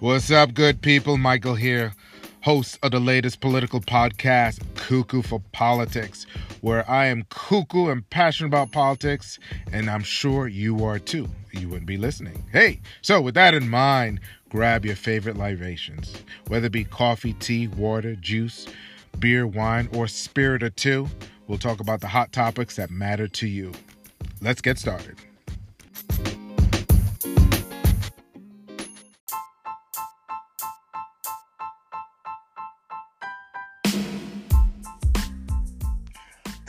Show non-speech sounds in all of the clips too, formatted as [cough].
What's up, good people? Michael here, host of the latest political podcast, Cuckoo for Politics, where I am cuckoo and passionate about politics, and I'm sure you are too. You wouldn't be listening. Hey, so with that in mind, grab your favorite libations, whether it be coffee, tea, water, juice, beer, wine, or spirit or two. We'll talk about the hot topics that matter to you. Let's get started.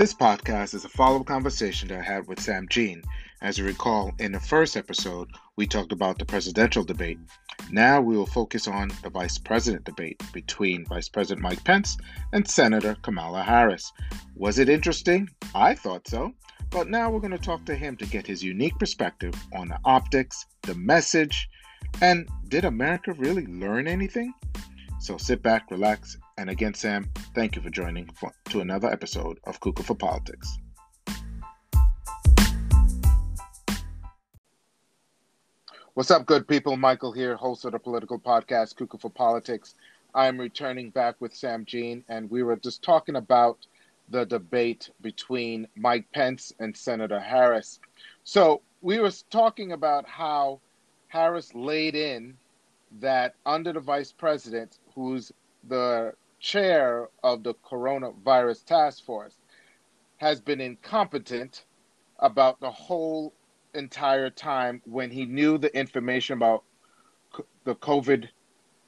This podcast is a follow up conversation that I had with Sam Jean. As you recall, in the first episode, we talked about the presidential debate. Now we will focus on the vice president debate between Vice President Mike Pence and Senator Kamala Harris. Was it interesting? I thought so. But now we're going to talk to him to get his unique perspective on the optics, the message, and did America really learn anything? So sit back, relax, and again, Sam, thank you for joining for, to another episode of Cuckoo for Politics. What's up, good people? Michael here, host of the political podcast Cuckoo for Politics. I'm returning back with Sam Jean, and we were just talking about the debate between Mike Pence and Senator Harris. So we were talking about how Harris laid in that under the vice president, who's the chair of the coronavirus task force has been incompetent about the whole entire time when he knew the information about the COVID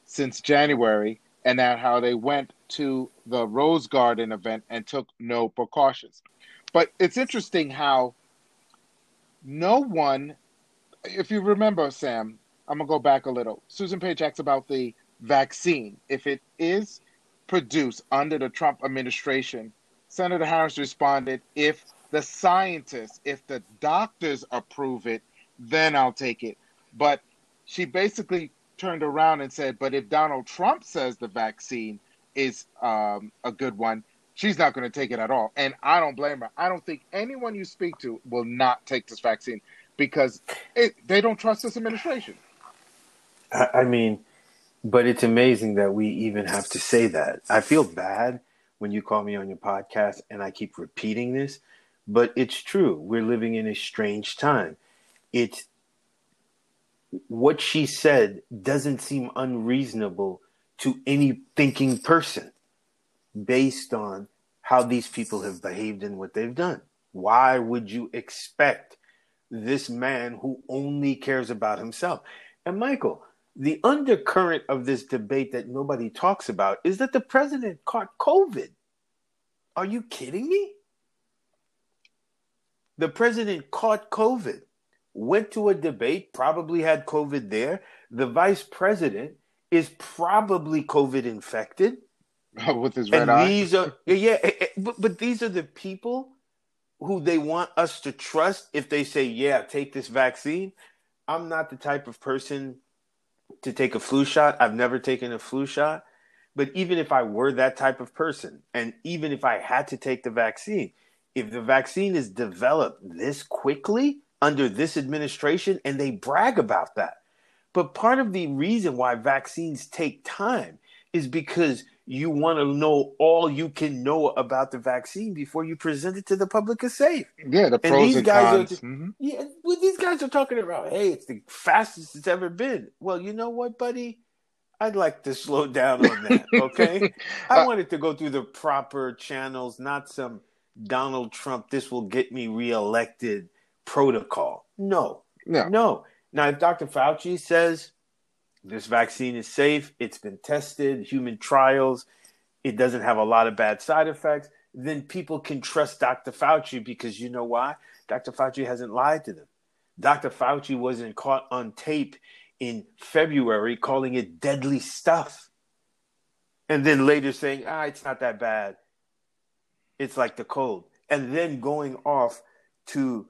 since January and that how they went to the Rose Garden event and took no precautions. But it's interesting how no one, if you remember, Sam, I'm going to go back a little. Susan Page asks about the vaccine. If it is produced under the Trump administration, Senator Harris responded, if the scientists, if the doctors approve it, then I'll take it. But she basically turned around and said, but if Donald Trump says the vaccine is um, a good one, she's not going to take it at all. And I don't blame her. I don't think anyone you speak to will not take this vaccine because it, they don't trust this administration. I mean, but it's amazing that we even have to say that. I feel bad when you call me on your podcast and I keep repeating this, but it's true. We're living in a strange time. It's what she said doesn't seem unreasonable to any thinking person based on how these people have behaved and what they've done. Why would you expect this man who only cares about himself? And Michael, the undercurrent of this debate that nobody talks about is that the president caught COVID. Are you kidding me? The president caught COVID, went to a debate, probably had COVID there. The vice president is probably COVID infected. [laughs] With his red and eye. These are [laughs] yeah, eh, eh, but, but these are the people who they want us to trust if they say, yeah, take this vaccine. I'm not the type of person to take a flu shot. I've never taken a flu shot. But even if I were that type of person, and even if I had to take the vaccine, if the vaccine is developed this quickly under this administration, and they brag about that. But part of the reason why vaccines take time is because you want to know all you can know about the vaccine before you present it to the public as safe. Yeah, the pros and, these and guys cons. Are, mm-hmm. Yeah, well, these guys are talking about, hey, it's the fastest it's ever been. Well, you know what, buddy? I'd like to slow [laughs] down on that. Okay, I wanted to go through the proper channels, not some Donald Trump. This will get me reelected protocol. No, no, no. Now, if Dr. Fauci says this vaccine is safe, it's been tested, human trials, it doesn't have a lot of bad side effects, then people can trust Dr. Fauci because you know why? Dr. Fauci hasn't lied to them. Dr. Fauci wasn't caught on tape in February calling it deadly stuff. And then later saying, ah, it's not that bad. It's like the cold. And then going off to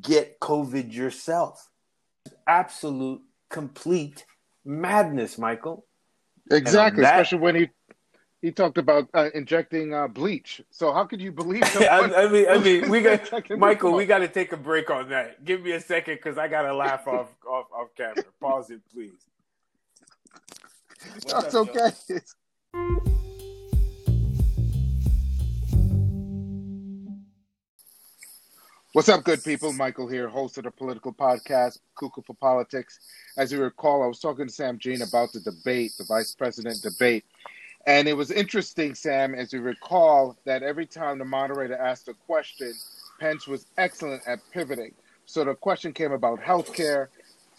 get COVID yourself. Absolute, complete madness, Michael. Exactly, that- especially when he he talked about uh, injecting uh, bleach. So how could you believe? [laughs] I, I mean, I mean, we got [laughs] Michael. We got to take a break on that. Give me a second because I got to laugh [laughs] off, off off camera. Pause it, please. That's okay. What's up, good people? Michael here, host of the political podcast, Cuckoo for Politics. As you recall, I was talking to Sam Jean about the debate, the vice president debate. And it was interesting, Sam, as you recall, that every time the moderator asked a question, Pence was excellent at pivoting. So the question came about health care.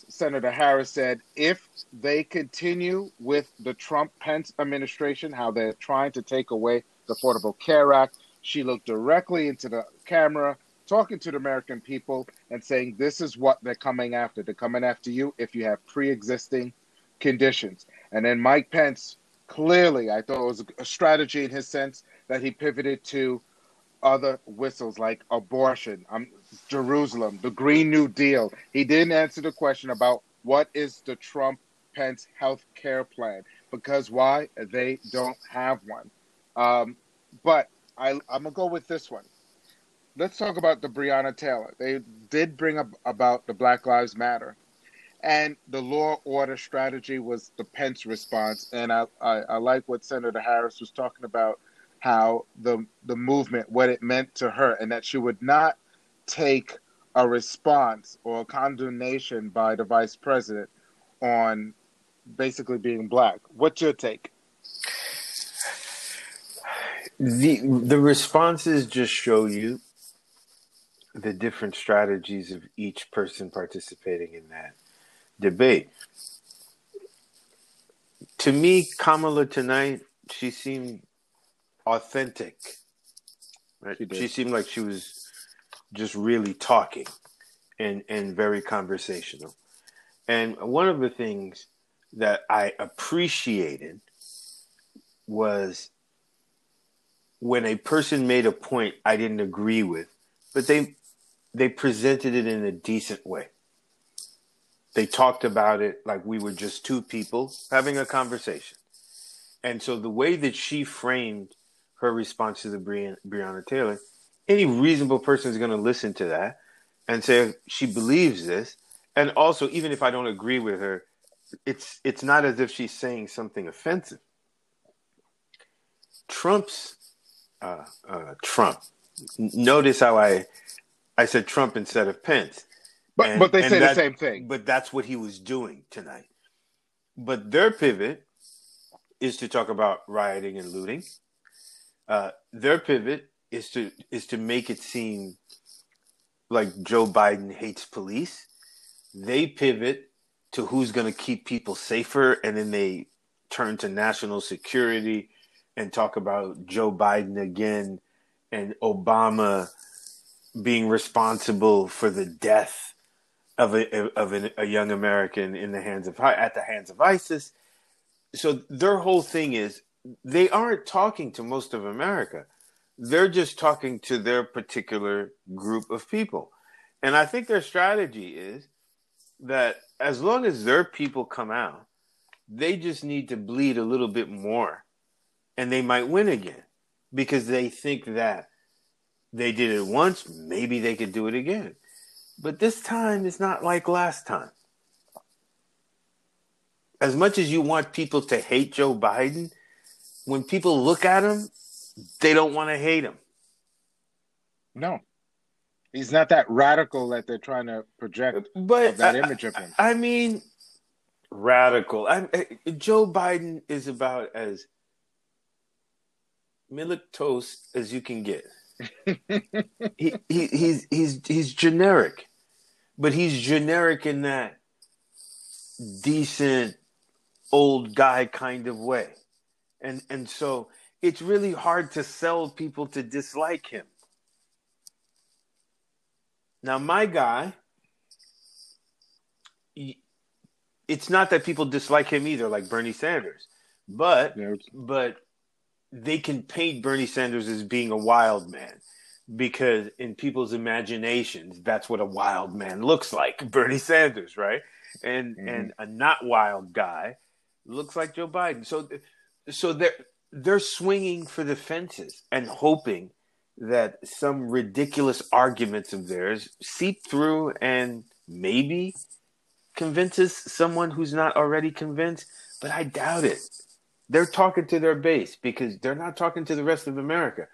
Senator Harris said if they continue with the Trump Pence administration, how they're trying to take away the Affordable Care Act, she looked directly into the camera, talking to the American people and saying, This is what they're coming after. They're coming after you if you have pre existing conditions. And then Mike Pence, clearly, I thought it was a strategy in his sense that he pivoted to other whistles like abortion, um, Jerusalem, the Green New Deal. He didn't answer the question about what is the Trump Pence health care plan because why? They don't have one. Um, but I, I'm to go with this one. Let's talk about the Breonna Taylor. They did bring up about the Black Lives Matter. And the law order strategy was the Pence response. And I, I, I like what Senator Harris was talking about how the the movement what it meant to her and that she would not take a response or a condemnation by the vice president on basically being black. What's your take? The the responses just show you the different strategies of each person participating in that debate. To me, Kamala tonight, she seemed authentic. Right? She, she, seemed like she was just really talking and and very conversational. And one of the things that I appreciated was when a person made a point I didn't agree with, but they they presented it in a decent way. They talked about it like we were just two people having a conversation. And so the way that she framed her response to the Breonna, Breonna Taylor, any reasonable person is going to listen to that and say she believes this. And also, even if I don't agree with her, it's it's not as if she's saying something offensive. Trump's uh, uh, Trump. Notice how I I said Trump instead of Pence. But and, but they say that, the same thing. But that's what he was doing tonight. But their pivot is to talk about rioting and looting uh, their pivot is to is to make it seem like Joe Biden hates police. They pivot to who's going to keep people safer, and then they turn to national security and talk about Joe Biden again and Obama being responsible for the death of a of an, a young American in the hands of at the hands of ISIS. So their whole thing is they aren't talking to most of America. They're just talking to their particular group of people. And I think their strategy is that as long as their people come out, they just need to bleed a little bit more and they might win again because they think that they did it once, maybe they could do it again. But this time is not like last time. As much as you want people to hate Joe Biden, when people look at him, they don't want to hate him. No, he's not that radical that they're trying to project but that I, image of him. I mean, radical. I, Joe Biden is about as milquetoast as you can get. [laughs] he, he he's he's he's generic, but he's generic in that decent old guy kind of way and and so it's really hard to sell people to dislike him. Now, my guy, it's not that people dislike him either, like Bernie Sanders, but but they can paint Bernie Sanders as being a wild man because in people's imaginations, that's what a wild man looks like, [laughs] Bernie Sanders, right? And mm-hmm. and a not wild guy looks like Joe Biden. So so they're they're swinging for the fences and hoping that some ridiculous arguments of theirs seep through and maybe convinces someone who's not already convinced. but I doubt it. They're talking to their base because they're not talking to the rest of America.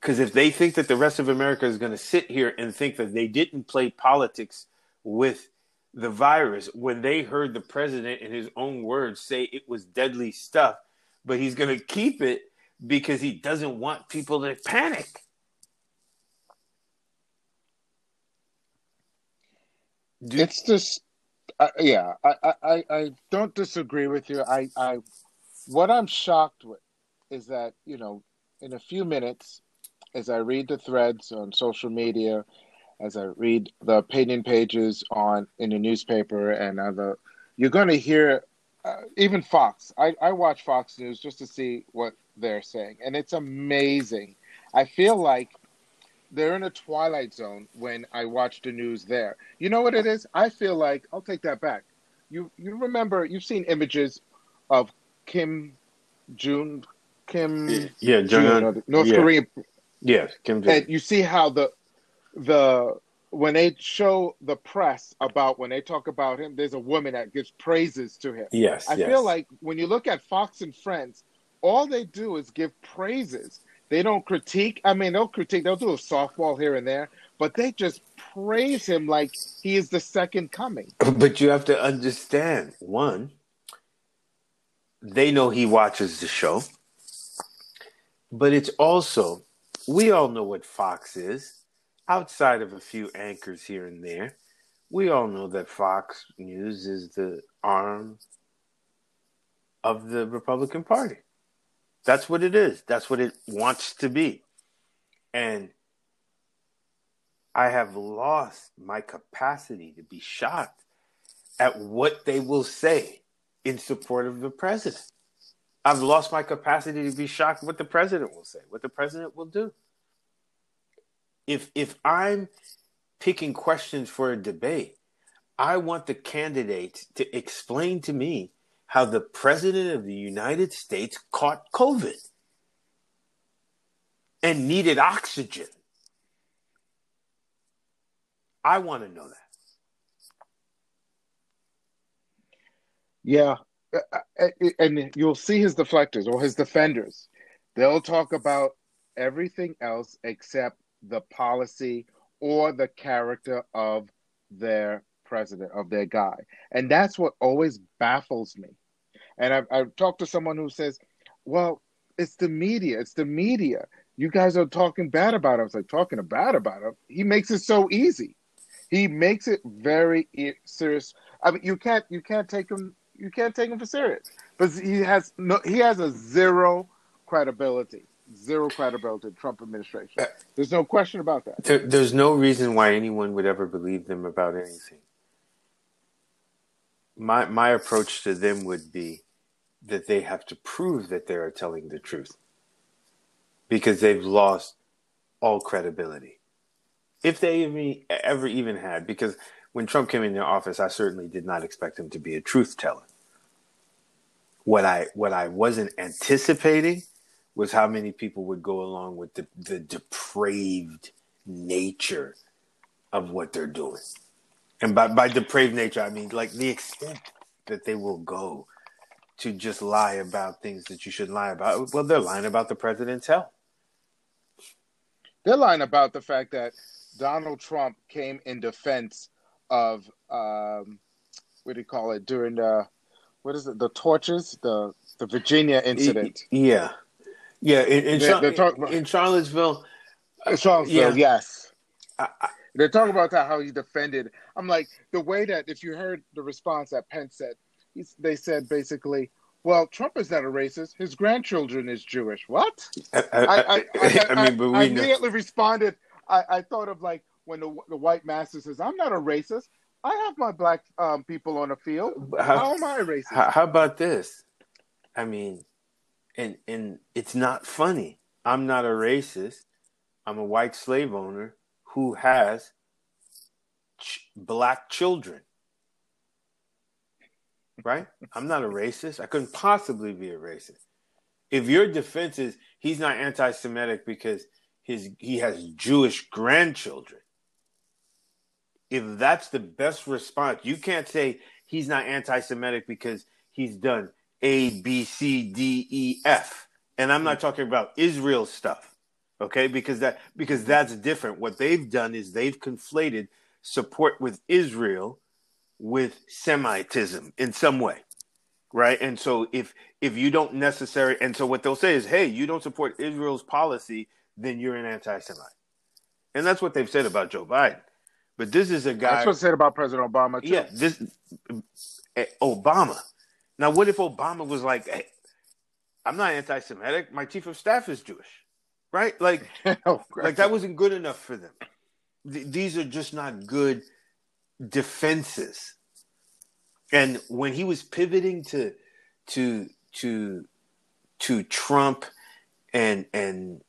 Because if they think that the rest of America is going to sit here and think that they didn't play politics with the virus when they heard the president in his own words say it was deadly stuff, but he's going to keep it because he doesn't want people to panic. Do- it's just, uh, yeah, I, I, I don't disagree with you. I, I, what I'm shocked with is that you know, in a few minutes, as I read the threads on social media, as I read the opinion pages on in the newspaper and other, you're going to hear uh, even Fox. I, I watch Fox News just to see what they're saying, and it's amazing. I feel like they're in a twilight zone when I watch the news there. You know what it is? I feel like I'll take that back. You you remember you've seen images of Kim June Kim yeah Jong uh, North yeah. Korean Yes, Kim Jong. And you see how the the when they show the press about when they talk about him, there's a woman that gives praises to him. Yes, I yes. feel like when you look at Fox and Friends, all they do is give praises. They don't critique. I mean, they'll critique. They'll do a softball here and there, but they just praise him like he is the second coming. But you have to understand one. They know he watches the show, but it's also we all know what Fox is. Outside of a few anchors here and there, we all know that Fox News is the arm of the Republican Party. That's what it is. That's what it wants to be. And I have lost my capacity to be shocked at what they will say in support of the president. I've lost my capacity to be shocked what the president will say, what the president will do. If if I'm picking questions for a debate, I want the candidate to explain to me how the president of the United States caught COVID and needed oxygen. I want to know that. Yeah, uh, uh, uh, and you'll see his deflectors or his defenders. They'll talk about everything else except the policy or the character of their president, of their guy. And that's what always baffles me. And I've, I've talked to someone who says, well, it's the media. It's the media. You guys are talking bad about him. I was like, talking bad about him? He makes it so easy. He makes it very serious. I mean, you can't you can't take him you can't take him for serious. But he has no he has a zero credibility. Zero credibility Trump administration. Uh, there's no question about that. There, there's no reason why anyone would ever believe them about anything. My my approach to them would be that they have to prove that they are telling the truth because they've lost all credibility. If they ever even had, because when Trump came into office, I certainly did not expect him to be a truth teller. What I what I wasn't anticipating was how many people would go along with the, the depraved nature of what they're doing. And by, by depraved nature, I mean like the extent that they will go to just lie about things that you shouldn't lie about. Well, they're lying about the president's health. They're lying about the fact that Donald Trump came in defense of um, what do you call it during the what is it the torches the the Virginia incident. Yeah, yeah. In, in, they're, they're talking in Charlottesville. In Charlottesville, yeah. yes. I, I, they're talking about that how he defended. I'm like the way that if you heard the response that Pence said, they said basically, well, Trump is not a racist. His grandchildren is Jewish. What? I, I, [laughs] mean, but we immediately responded. I, thought of like when the, the white master says, "I'm not a racist. I have my black um, people on the field. How, how, am I a racist?" How, how about this? I mean, and and it's not funny. I'm not a racist. I'm a white slave owner who has ch- black children right? I'm not a racist. I couldn't possibly be a racist. If your defense is he's not anti-Semitic because his he has Jewish grandchildren, if that's the best response, you can't say he's not anti-Semitic because he's done A, B, C, D, E, F. And I'm not mm-hmm. talking about Israel stuff, okay? Because that because mm-hmm. that's different. What they've done is they've conflated support with Israel with Semitism in some way, right? And so if if you don't necessarily, and so what they'll say is, hey, you don't support Israel's policy, then you're an anti-Semite, and that's what they've said about Joe Biden. But this is a guy. That's what I said about President Obama too. Yeah, this eh, Obama. Now, what if Obama was like, hey, I'm not anti-Semitic. My chief of staff is Jewish, right? Like, [laughs] oh, like that wasn't good enough for them. Th- these are just not good defenses. And when he was pivoting to to to to Trump and and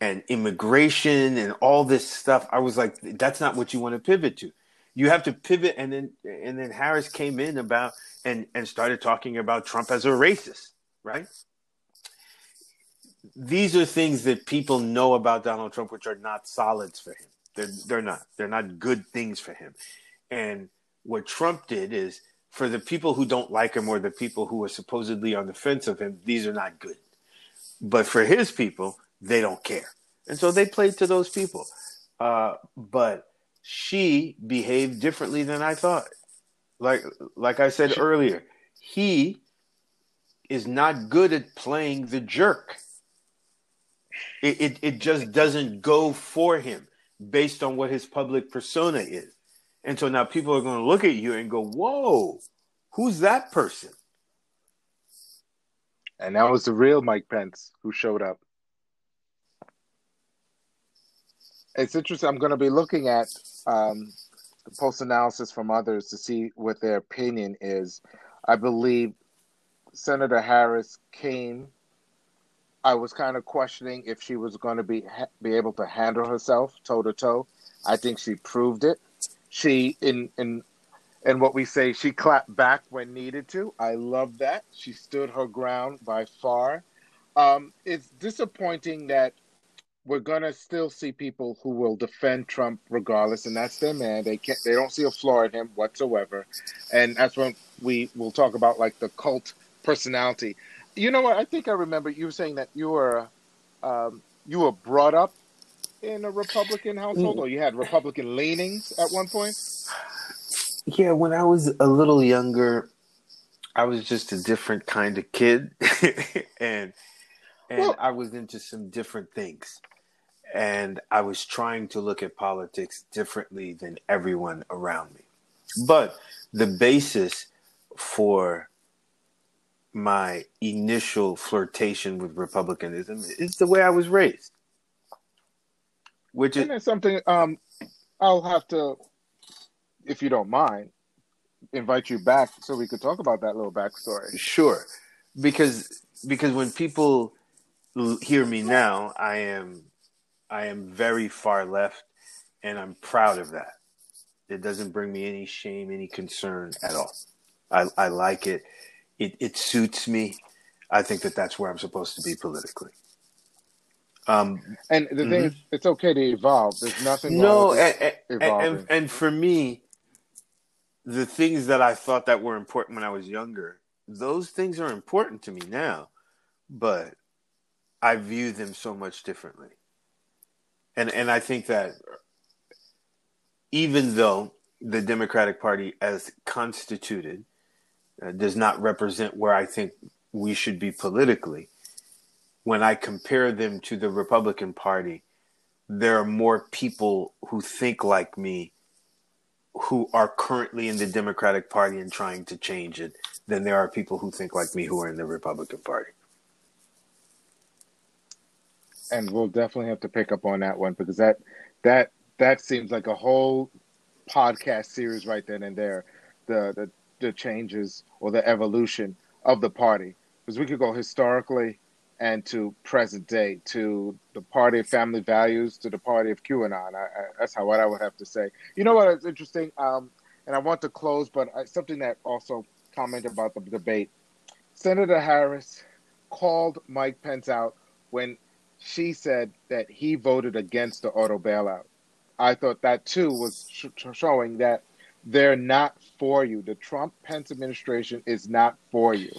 and immigration and all this stuff. I was like, that's not what you want to pivot to. You have to pivot, and then and then Harris came in about and and started talking about Trump as a racist, right? These are things that people know about Donald Trump, which are not solids for him. They're they're not. They're not good things for him. And what Trump did is for the people who don't like him or the people who are supposedly on the fence of him, these are not good. But for his people, they don't care. And so they played to those people. Uh, but she behaved differently than I thought. Like like I said earlier, he is not good at playing the jerk. It, it, it just doesn't go for him based on what his public persona is. And so now people are going to look at you and go, whoa, who's that person? And that was the real Mike Pence who showed up. It's interesting. I'm going to be looking at um, post analysis from others to see what their opinion is. I believe Senator Harris came. I was kind of questioning if she was going to be be able to handle herself toe to toe. I think she proved it. She in in and what we say, she clapped back when needed to. I love that. She stood her ground by far. Um, it's disappointing that we're gonna still see people who will defend Trump regardless, and that's their man. They can't, they don't see a flaw in him whatsoever, and that's when we will talk about like the cult personality. You know what? I think I remember you saying that you were um, you were brought up in a Republican household, or you had Republican leanings at one point. Yeah, when I was a little younger, I was just a different kind of kid, [laughs] and and well, I was into some different things and I was trying to look at politics differently than everyone around me. But the basis for my initial flirtation with republicanism is the way I was raised. Which is and something um, I'll have to, if you don't mind, invite you back so we could talk about that little backstory. Sure, because because when people hear me now, I am I am very far left, and I'm proud of that. It doesn't bring me any shame, any concern at all. I, I like it. It it suits me. I think that that's where I'm supposed to be politically. Um, and the mm-hmm. thing is, it's okay to evolve. There's nothing no, and, and, and, and for me, the things that I thought that were important when I was younger, those things are important to me now, but I view them so much differently and and I think that even though the Democratic Party, as constituted, uh, does not represent where I think we should be politically, when I compare them to the Republican Party, there are more people who think like me who are currently in the Democratic Party and trying to change it than there are people who think like me who are in the Republican Party and we'll definitely have to pick up on that one because that that that seems like a whole podcast series right then and there. The the the changes or the evolution of the party because we could go historically and to present day to the party of family values to the party of QAnon. I, I, that's how what I would have to say. You know what is interesting, um, and I want to close, but I, something that also commented about the debate. Senator Harris called Mike Pence out when she said that he voted against the auto bailout. I thought that too was sh- showing that they're not for you. The Trump Pence administration is not for you.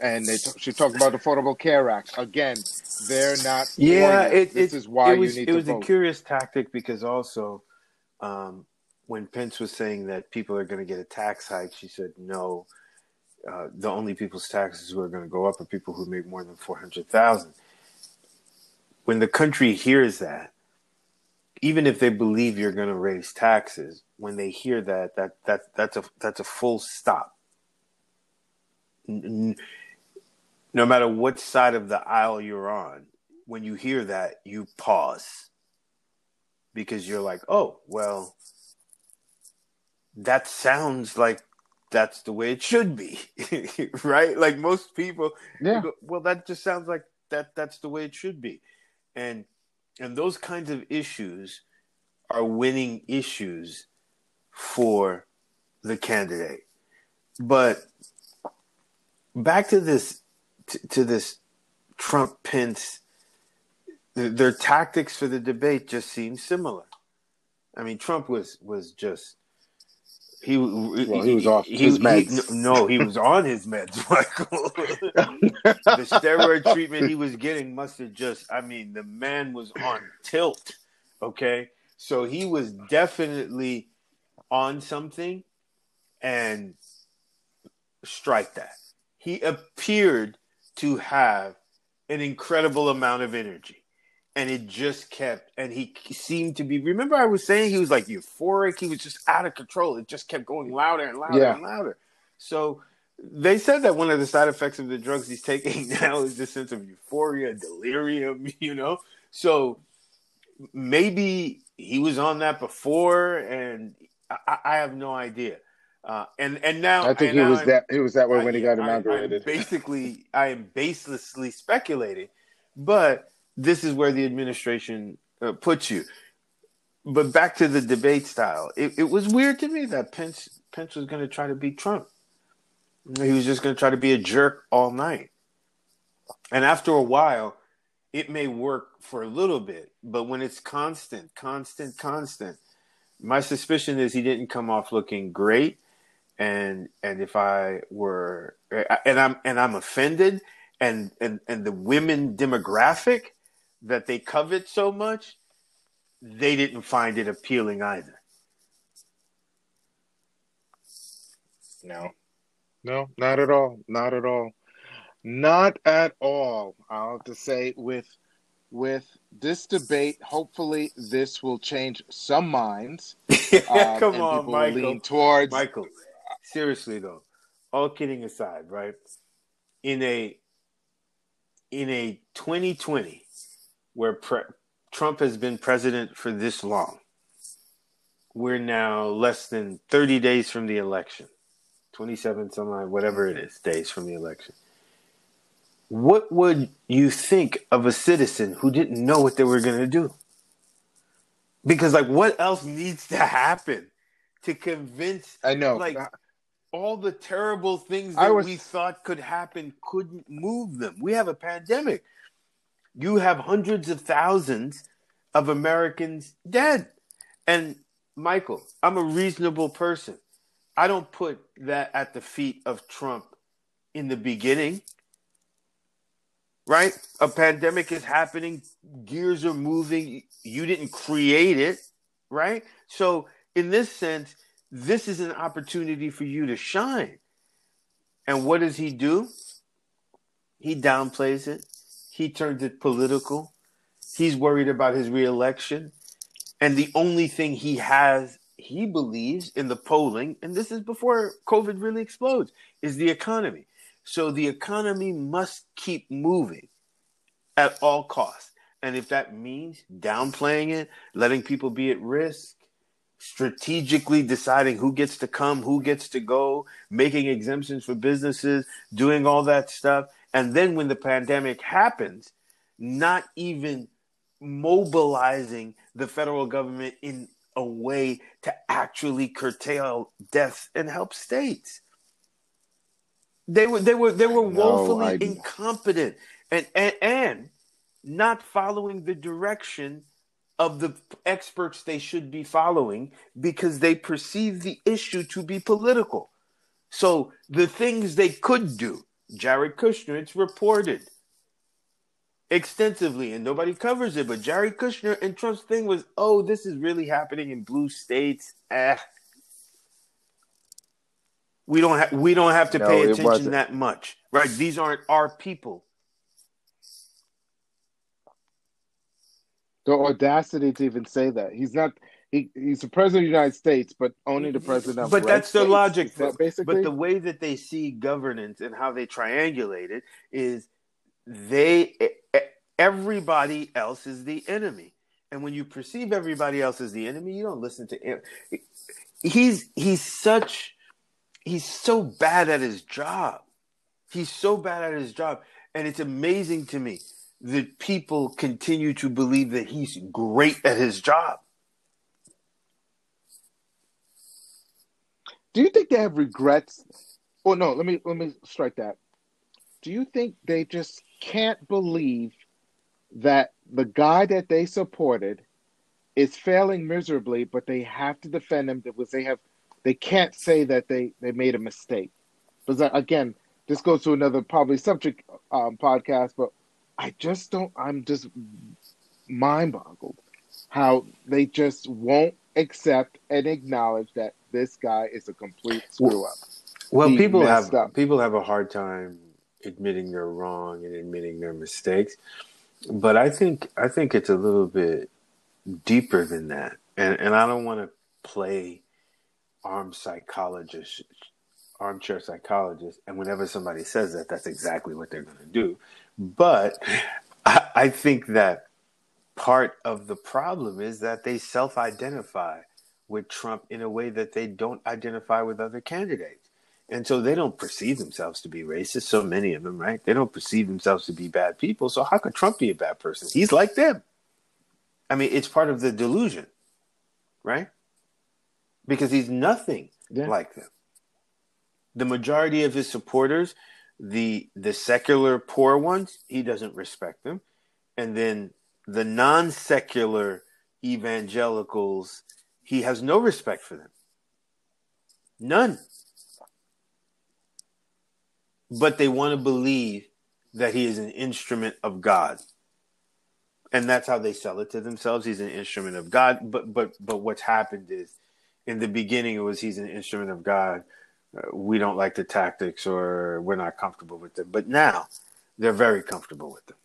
And they t- she talked about the Affordable Care Act again. They're not. Yeah, for you. it, this it, is why it was, it was a curious tactic because also um, when Pence was saying that people are going to get a tax hike, she said no. Uh, the only people's taxes who are going to go up are people who make more than four hundred thousand. When the country hears that, even if they believe you're going to raise taxes, when they hear that, that that that's a that's a full stop. No matter what side of the aisle you're on, when you hear that, you pause because you're like, oh, well, that sounds like that's the way it should be, [laughs] right? Like most people, Yeah. go, well, that just sounds like that. That's the way it should be, and and those kinds of issues are winning issues for the candidate. But back to this, to, to this Trump Pence their tactics for the debate just seem similar. I mean, Trump was was just he Well, he was off he, his meds. no, he was on his meds, [laughs] Michael. [laughs] the steroid treatment he was getting must have just I mean, the man was on tilt. Okay. So he was definitely on something and strike that. He appeared to have an incredible amount of energy. And it just kept, and he seemed to be. Remember, I was saying he was like euphoric. He was just out of control. It just kept going louder and louder Yeah. and louder. So they said that one of the side effects of the drugs he's taking [laughs] now is this sense of euphoria, delirium, [laughs] you know? So maybe he was on that before, and I, I have no idea. Uh, and and now I think he was I'm- that he was that way I- when he got I- inaugurated. I'm basically, I am baselessly speculating, but this is where the administration uh, puts you. But back to the debate style, it, it was weird to me that Pence Pence was going to try to beat Trump. He was just going to try to be a jerk all night. And after a while, it may work for a little bit, but when it's constant, constant, constant, my suspicion is he didn't come off looking great. And and if I were and I'm and I'm offended, and and and the women demographic that they covet so much, they didn't find it appealing either. No, no, not at all. Not at all. Not at all. I'll have to say with with this debate, hopefully this will change some minds. [laughs] um, Come on, Michael. lean towards. Michael, seriously though, all kidding aside, right? In a in a 2020 where pre- Trump has been president for this long, we're now less than 30 days from the election, 27 some odd, whatever it is, days from the election. What would you think of a citizen who didn't know what they were going to do? Because, like, what else needs to happen to convince I know. like all the terrible things that was- we thought could happen couldn't move them. We have a pandemic. You have hundreds of thousands of Americans dead. And Michael, I'm a reasonable person. I don't put that at the feet of Trump in the beginning. Right? A pandemic is happening, gears are moving. You didn't create it, right? So, in this sense, this is an opportunity for you to shine. And what does he do? He downplays it. He turns it political. He's worried about his reelection. And the only thing he has, he believes in the polling, and this is before COVID really explodes, is the economy. So the economy must keep moving at all costs. And if that means downplaying it, letting people be at risk, strategically deciding who gets to come, who gets to go, making exemptions for businesses, doing all that stuff. And then when the pandemic happens, not even mobilizing the federal government in a way to actually curtail deaths and help states. They were they were they were No, woefully I- incompetent and, and and not following the direction of the experts they should be following because they perceive the issue to be political. So the things they could do, Jared Kushner, it's reported extensively and nobody covers it, but Jared Kushner and Trump's thing was, oh, this is really happening in blue states. Eh. We don't have we don't have to No, pay attention that much. Right? These aren't our people. The audacity to even say that. He's not he, he's the president of the United States, but only the president of the United States. But that's the states? logic. Is that basically But the way that they see governance and how they triangulate it is they everybody else is the enemy. And when you perceive everybody else as the enemy, you don't listen to him. He's he's such he's so bad at his job. He's so bad at his job. And it's amazing to me that people continue to believe that he's great at his job. Do you think they have regrets? Oh no, let me let me strike that. Do you think they just can't believe that the guy that they supported is failing miserably, but they have to defend him because they have they can't say that they they made a mistake. Because uh, again, this goes to another probably subject um, podcast, but I just don't. I'm just mind boggled how they just won't accept and acknowledge that this guy is a complete screw up. Well, He people have up. people have a hard time admitting they're wrong and admitting their mistakes, but I think I think it's a little bit deeper than that, and and I don't want to play arm psychologist, armchair psychologist, and whenever somebody says that, that's exactly what they're going to do. But I, I think that part of the problem is that they self-identify with Trump in a way that they don't identify with other candidates. And so they don't perceive themselves to be racist, so many of them, right? They don't perceive themselves to be bad people. So how could Trump be a bad person? He's like them. I mean, it's part of the delusion, right? Because he's nothing Yeah. like them. The majority of his supporters, the the secular poor ones, he doesn't respect them. And then the non-secular evangelicals, he has no respect for them. None. But they want to believe that he is an instrument of God. And that's how they sell it to themselves. He's an instrument of God. But but but what's happened is in the beginning it was he's an instrument of God. Uh, we don't like the tactics or we're not comfortable with them. But now they're very comfortable with them.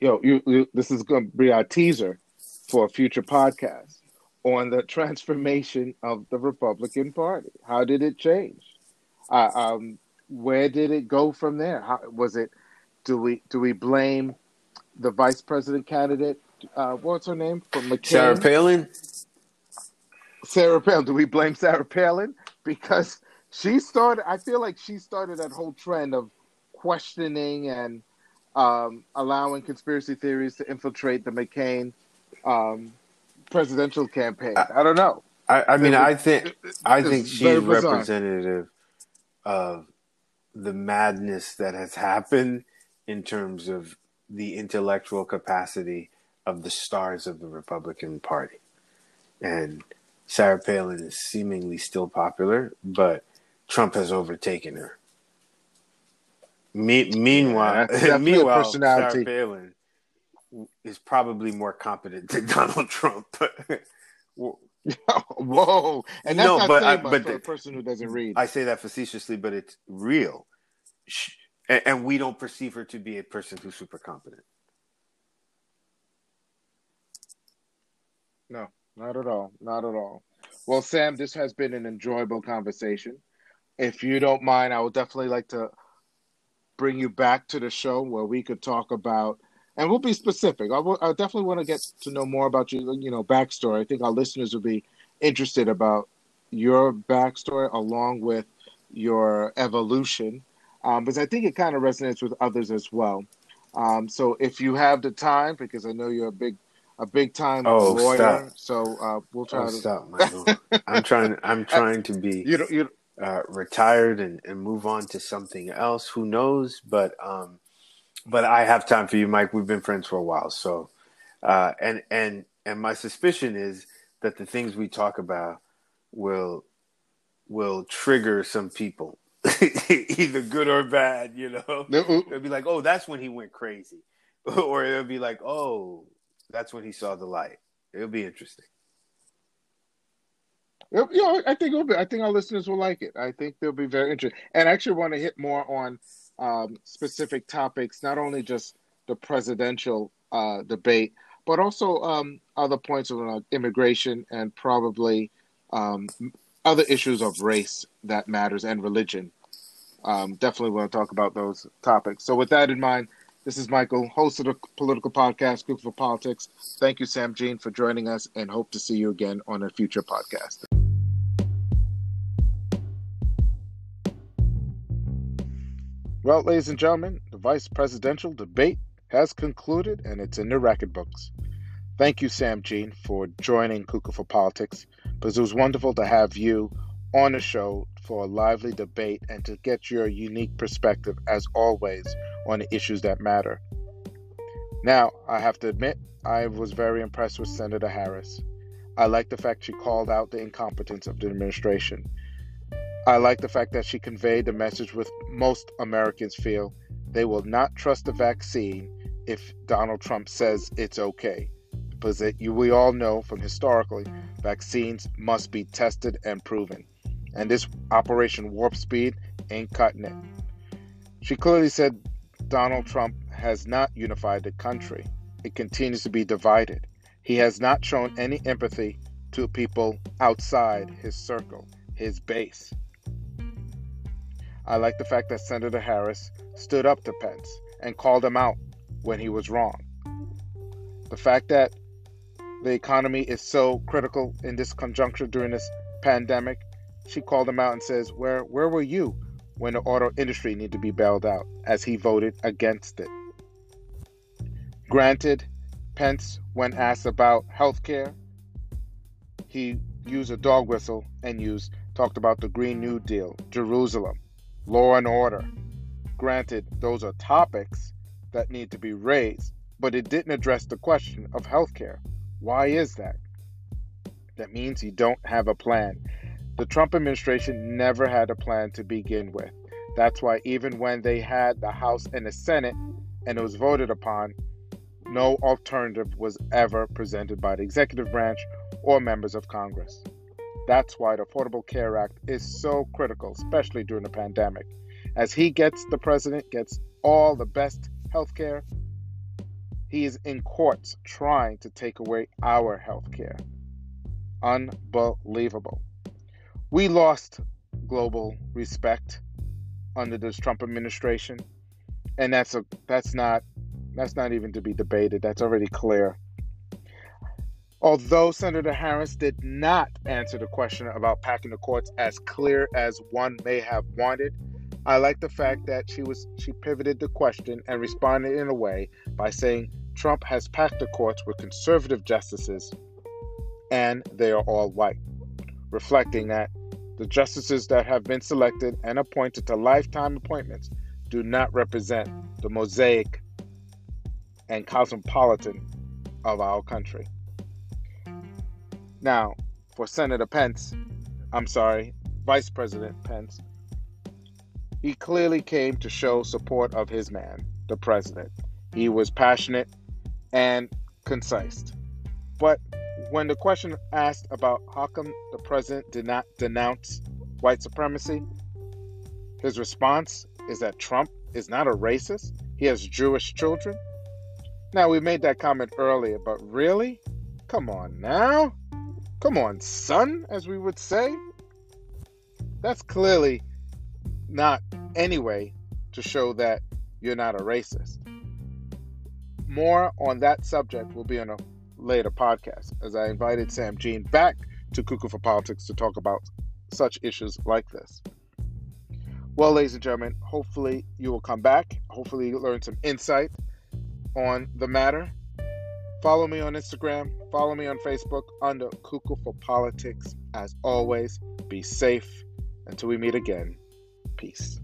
Yo, you, you this is going to be our teaser for a future podcast on the transformation of the Republican Party. How did it change? Uh, um, where did it go from there? How, was it? Do we do we blame the vice president candidate? Uh, what's her name from McCain? Sarah Palin, Sarah Palin. Do we blame Sarah Palin because she started? I feel like she started that whole trend of questioning and um, allowing conspiracy theories to infiltrate the McCain um, presidential campaign. I don't know. I, I mean, was- I think I think she's representative of the madness that has happened in terms of the intellectual capacity of the stars of the Republican Party. And Sarah Palin is seemingly still popular, but Trump has overtaken her. Me- meanwhile, Yeah, that's [laughs] definitely a meanwhile, personality. Sarah Palin is probably more competent than [laughs] Donald Trump. [laughs] [laughs] Whoa! And that's No, not but saying I- much but for the- a person who doesn't read. I say that facetiously, but it's real. Sh- And, and we don't perceive her to be a person who's super competent. No, not at all. Not at all. Well, Sam, this has been an enjoyable conversation. If you don't mind, I would definitely like to bring you back to the show where we could talk about, and we'll be specific. I will- I definitely want to get to know more about you, you know, backstory. I think our listeners will be interested about your backstory along with your evolution, um, because I think it kind of resonates with others as well. Um, so if you have the time, because I know you're a big, a big time Oh, lawyer, stop. so uh, we'll try Oh, to. stop, [laughs] Michael. I'm trying. I'm trying to be You don't, you uh, retired and, and move on to something else. Who knows? But um, but I have time for you, Mike. We've been friends for a while, so uh, and and and my suspicion is that the things we talk about will will trigger some people, [laughs] either good or bad. You know, it'll be like, oh, that's when he went crazy, [laughs] or it'll be like, oh, that's when he saw the light. It'll be interesting. Yeah, I think it'll be, I think our listeners will like it. I think they'll be very interested, and I actually want to hit more on um, specific topics, not only just the presidential uh, debate, but also um, other points of uh, immigration and probably um, other issues of race that matters and religion. Um, definitely want to talk about those topics. So, with that in mind, this is Michael, host of the political podcast Cuckoo for Politics. Thank you, Sam Jean, for joining us, and hope to see you again on a future podcast. Well, ladies and gentlemen, the vice presidential debate has concluded and it's in the record books. Thank you, Sam Jean, for joining Cuckoo for Politics, because it was wonderful to have you on the show for a lively debate and to get your unique perspective, as always, on the issues that matter. Now, I have to admit, I was very impressed with Senator Harris. I like the fact she called out the incompetence of the administration. I like the fact that she conveyed the message with most Americans feel they will not trust the vaccine if Donald Trump says it's okay. Because it, you, we all know from historically, vaccines must be tested and proven. And this Operation Warp Speed ain't cutting it. She clearly said Donald Trump has not unified the country, it continues to be divided. He has not shown any empathy to people outside his circle, his base. I like the fact that Senator Harris stood up to Pence and called him out when he was wrong. The fact that the economy is so critical in this conjuncture during this pandemic, she called him out and says, "Where where were you when the auto industry needed to be bailed out?" As he voted against it. Granted, Pence, when asked about health care, he used a dog whistle and used talked about the Green New Deal, Jerusalem, law and order. Granted, those are topics that need to be raised, but it didn't address the question of healthcare. Why is that? That means you don't have a plan. The Trump administration never had a plan to begin with. That's why, even when they had the House and the Senate and it was voted upon, no alternative was ever presented by the executive branch or members of Congress. That's why the Affordable Care Act is so critical, especially during the pandemic. As he gets, the president gets all the best health care, he is in courts trying to take away our health care. Unbelievable. We lost global respect under this Trump administration, and that's a that's not that's not even to be debated. That's already clear. Although Senator Harris did not answer the question about packing the courts as clear as one may have wanted, I like the fact that she was she pivoted the question and responded in a way by saying Trump has packed the courts with conservative justices and they are all white, reflecting that the justices that have been selected and appointed to lifetime appointments do not represent the mosaic and cosmopolitan of our country. Now, for Senator Pence, I'm sorry, Vice President Pence, he clearly came to show support of his man, the president. He was passionate and concise. But when the question asked about how come the president did not denounce white supremacy, his response is that Trump is not a racist. He has Jewish children. Now, we made that comment earlier, but really? Come on now. Come on, son, as we would say. That's clearly not any way to show that you're not a racist. More on that subject will be on a later podcast, as I invited Sam Jean back to Cuckoo for Politics to talk about such issues like this. Well, ladies and gentlemen, hopefully you will come back. Hopefully, you learn some insight on the matter. Follow me on Instagram. Follow me on Facebook under Cuckoo for Politics. As always, be safe. Until we meet again, peace.